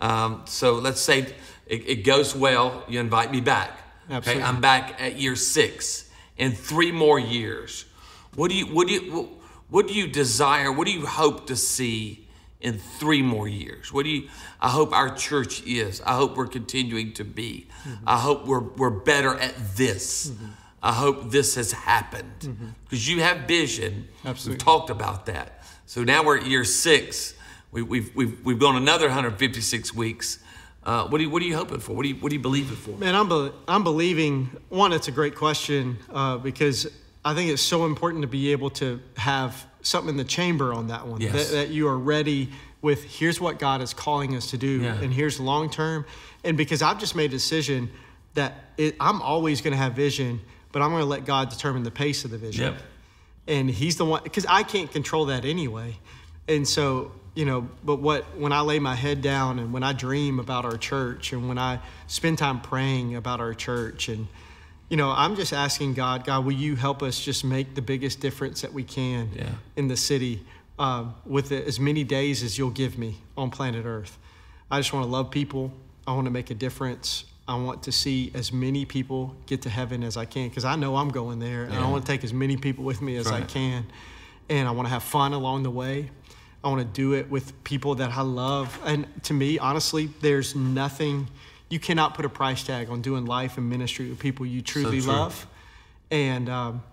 Um, so let's say it, it goes well. You invite me back. Absolutely. Okay, I'm back at year six in three more years. What do you what do you what, what do you desire? What do you hope to see in three more years? What do you? I hope our church is. I hope we're continuing to be. I hope we're we're better at this. I hope this has happened because you have vision. Absolutely. We've talked about that. So now we're at year six. We, we've we've we've gone another 156 weeks. Uh, what are you what are you hoping for? What do you what do you believe it for? Man, I'm, be- I'm believing, one, it's a great question uh, because I think it's so important to be able to have something in the chamber on that one. Yes. That, that you are ready with here's what God is calling us to do, Yeah. and here's long term. And because I've just made a decision that it, I'm always going to have vision, but I'm going to let God determine the pace of the vision Yep. and he's the one because I can't control that anyway. And so, you know, but what when I lay my head down and when I dream about our church and when I spend time praying about our church and you know, I'm just asking God, God, will you help us just make the biggest difference that we can Yeah. in the city um, with as many days as you'll give me on planet Earth. I just want to love people. I want to make a difference. I want to see as many people get to heaven as I can because I know I'm going there and I want to take as many people with me as I can. And I want to have fun along the way. I want to do it with people that I love. And to me, honestly, there's nothing, you cannot put a price tag on doing life and ministry with people you truly true. love. And um,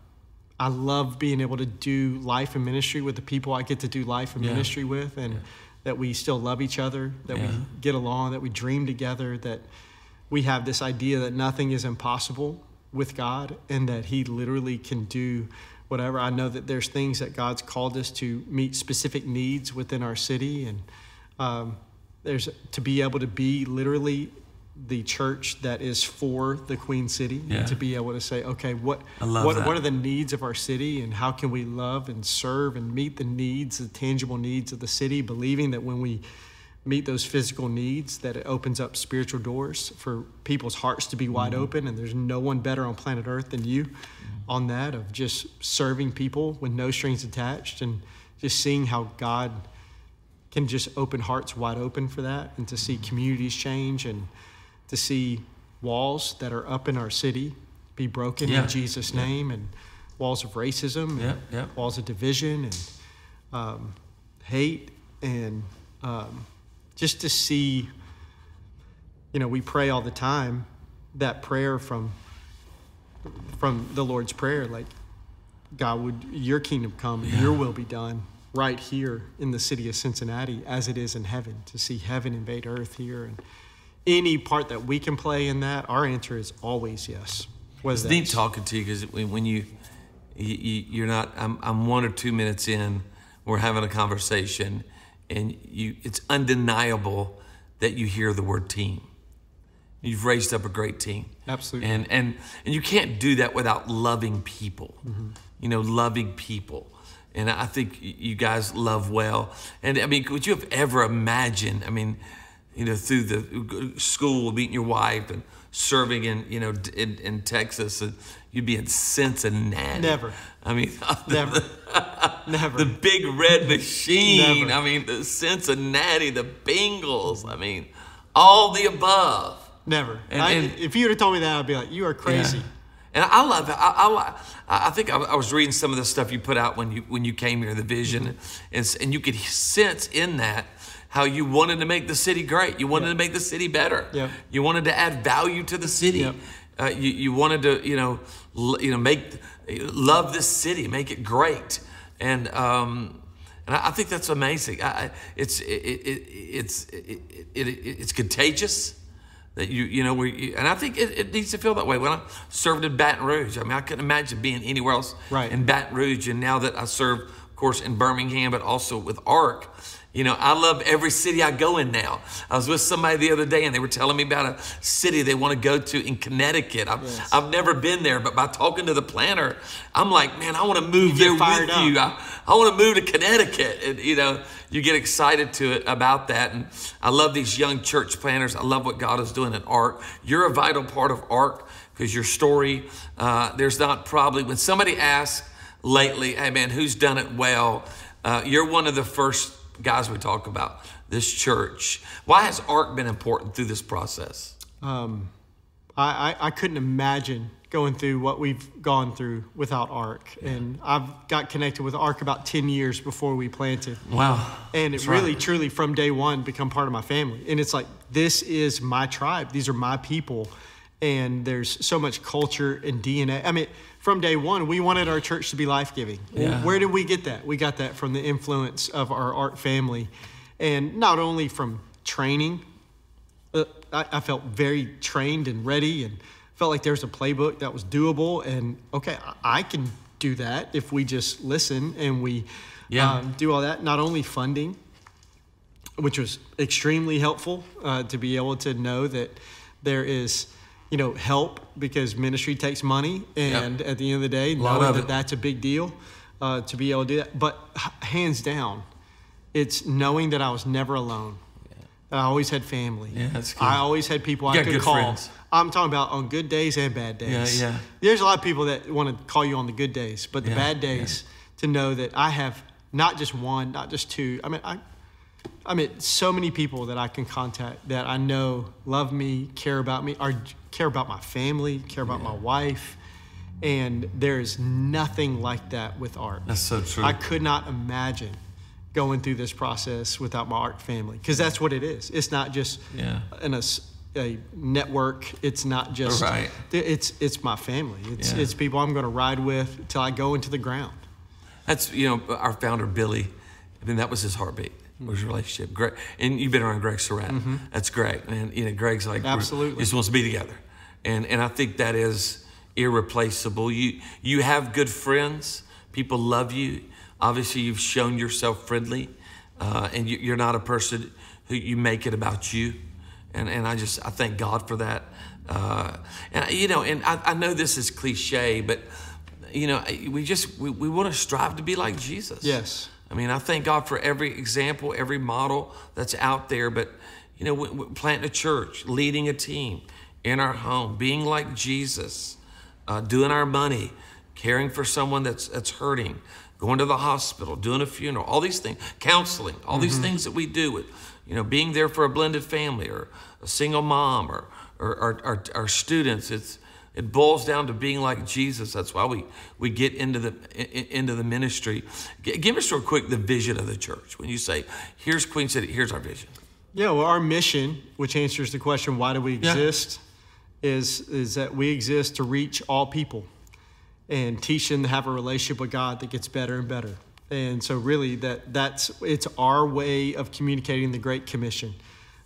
I love being able to do life and ministry with the people I get to do life and Yeah. ministry with, and that we still love each other, that Yeah. we get along, that we dream together, that we have this idea that nothing is impossible with God, and that He literally can do whatever. I know that there's things that God's called us to meet specific needs within our city, and um, there's to be able to be literally the church that is for the Queen City, Yeah. to be able to say, okay, what what, that. what are the needs of our city, and how can we love and serve and meet the needs, the tangible needs of the city, believing that when we meet those physical needs that it opens up spiritual doors for people's hearts to be wide Mm-hmm. open and there's no one better on planet earth than you on that of just serving people with no strings attached and just seeing how god can just open hearts wide open for that and to Mm-hmm. see communities change and to see walls that are up in our city be broken Yeah. in jesus name and walls of racism and Yeah, yeah. walls of division and um, hate and um, just to see you know we pray all the time that prayer from from the lord's prayer like god would your kingdom come and your will be done right here in the city of cincinnati as it is in heaven to see heaven invade earth here and any part that we can play in that our answer is always yes. Was It's neat talking to you because when, you, you, you you're not I'm, I'm one or two minutes in we're having a conversation and you it's undeniable that you hear the word team. You've raised up a great team. Absolutely. and and and you can't do that without loving people mm-hmm. you know loving people. And i think you guys love well. And i mean could you have ever imagined i mean you know through the school meeting your wife and serving in you know in, in texas and you'd be in cincinnati Never. i mean never never the big red machine. Never. I mean, the Cincinnati, the Bengals. I mean, all the above. Never. And- I, and- if you would have told me that, I'd be like, "You are crazy." Yeah. And I love it. I, I, I think I, I was reading some of the stuff you put out when you when you came here, the vision, mm-hmm. and, and you could sense in that how you wanted to make the city great. You wanted to make the city better. Yep. You wanted to add value to the city. Yep. Uh, you, you wanted to, you know, l- you know, make love this city, make it great, and um, and I, I think that's amazing. I, I- it's it, it, it's it, it, it, it's contagious that you you know we and I think it, it needs to feel that way. When I served in Baton Rouge, I mean, I couldn't imagine being anywhere else Right. in Baton Rouge, and now that I serve, of course, in Birmingham, but also with ARC. You know, I love every city I go in now. I was with somebody the other day and they were telling me about a city they want to go to in Connecticut. I've, Yes. I've never been there, but by talking to the planter, I'm like, man, I want to move there with up. you. I, I want to move to Connecticut. And, you know, you get excited to it about that. And I love these young church planters. I love what God is doing in ARC. You're a vital part of ARC because your story, uh, there's not probably, when somebody asks lately, hey man, who's done it well? Uh, you're one of the first guys we talk about, this church. Why has ARC been important through this process? Um, I, I, I couldn't imagine going through what we've gone through without ARC. And I've got connected with ARC about 10 years before we planted. Wow. And it That's really, right. truly, from day one, become part of my family. And it's like, this is my tribe. These are my people. And there's so much culture and DNA. I mean, from day one, we wanted our church to be life giving. Yeah. Where did we get that? We got that from the influence of our ARC family. And not only from training, uh, I, I felt very trained and ready and felt like there was a playbook that was doable. And okay, I, I can do that if we just listen and we Yeah. um, do all that. Not only funding, which was extremely helpful uh, to be able to know that there is you know help because ministry takes money and at the end of the day knowing that it. that's a big deal uh, to be able to do that. But hands down it's knowing that i was never alone. That i always had family. Yeah, that's good. i always had people You i could call. friends. i'm talking about on good days and bad days. Yeah, yeah. there's a lot of people that want to call you on the good days but the Yeah, bad days to know that i have not just one not just two. I mean i I mean, so many people that I can contact that I know love me, care about me, or care about my family, care about my wife, and there's nothing like that with ARC. That's so true. I could not imagine going through this process without my ARC family because that's what it is. It's not just Yeah. in a, a network. It's not just Right. It's it's my family. It's Yeah. it's people I'm going to ride with till I go into the ground. That's you know our founder Billy. I mean that was his heartbeat. Was your relationship Greg? And you've been around Greg Surratt. That's great, and you know Greg's like Absolutely. just wants to be together, and and I think that is irreplaceable. You you have good friends. People love you. Obviously, you've shown yourself friendly, uh, and you, you're not a person who you make it about you. And and I just I thank God for that. Uh, and you know, and I, I know this is cliche, but you know, we just we, we want to strive to be like Jesus. Yes. I mean, I thank God for every example, every model that's out there. But you know, planting a church, leading a team in our home, being like Jesus, uh, doing our money, caring for someone that's that's hurting, going to the hospital, doing a funeral, all these things, counseling, all these things that we do with, you know, being there for a blended family or a single mom or or our, our, our students. It's it boils down to being like Jesus. That's why we we get into the into the ministry. G- Give us real quick the vision of the church. When you say, "Here's Queen City," here's our vision. Yeah, well, our mission, which answers the question, why do we Yeah. exist, is, is that we exist to reach all people and teach them to have a relationship with God that gets better and better. And so really that that's it's our way of communicating the Great Commission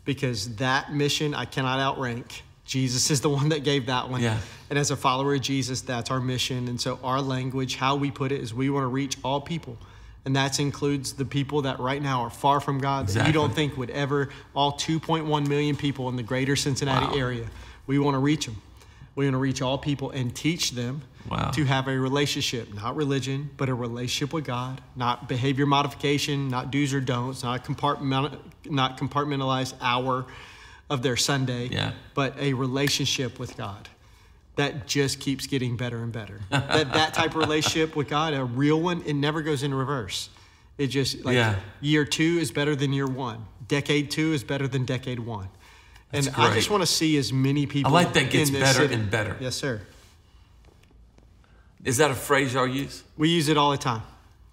because that mission I cannot outrank. Jesus is the one that gave that one. Yeah. And as a follower of Jesus, that's our mission. And so our language, how we put it, is we want to reach all people. And that includes the people that right now are far from God that you don't think would ever, all 2.1 million people in the greater Cincinnati Wow. area. We want to reach them. We want to reach all people and teach them Wow. to have a relationship, not religion, but a relationship with God, not behavior modification, not do's or don'ts, not compartment, not compartmentalized hour of their Sunday, Yeah. but a relationship with God that just keeps getting better and better. that that type of relationship with God, a real one, it never goes in reverse. It just like Yeah. year two is better than year one. Decade two is better than decade one. And That's I just want to see as many people. I like that gets better city. and better. Yes, sir. Is that a phrase y'all use? We use it all the time.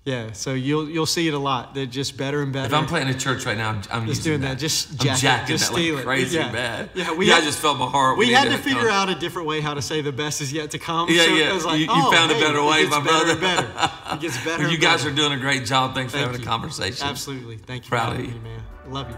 Yeah, so you'll you'll see it a lot. They're just better and better. If I'm planting a church right now, I'm, I'm Just doing that. Just I'm it. jacking Just that steal like crazy Yeah. bad. Yeah, we yeah, had- I just felt my heart. we when had to figure that. out a different way how to say the best is yet to come. Yeah, so yeah. It was like, You- you oh, found a better way, my better brother. better. It gets better. Well, you guys better. are doing a great job. Thanks for Thank having you. a conversation. Absolutely. Thank you Proud of you. me, man. Love you.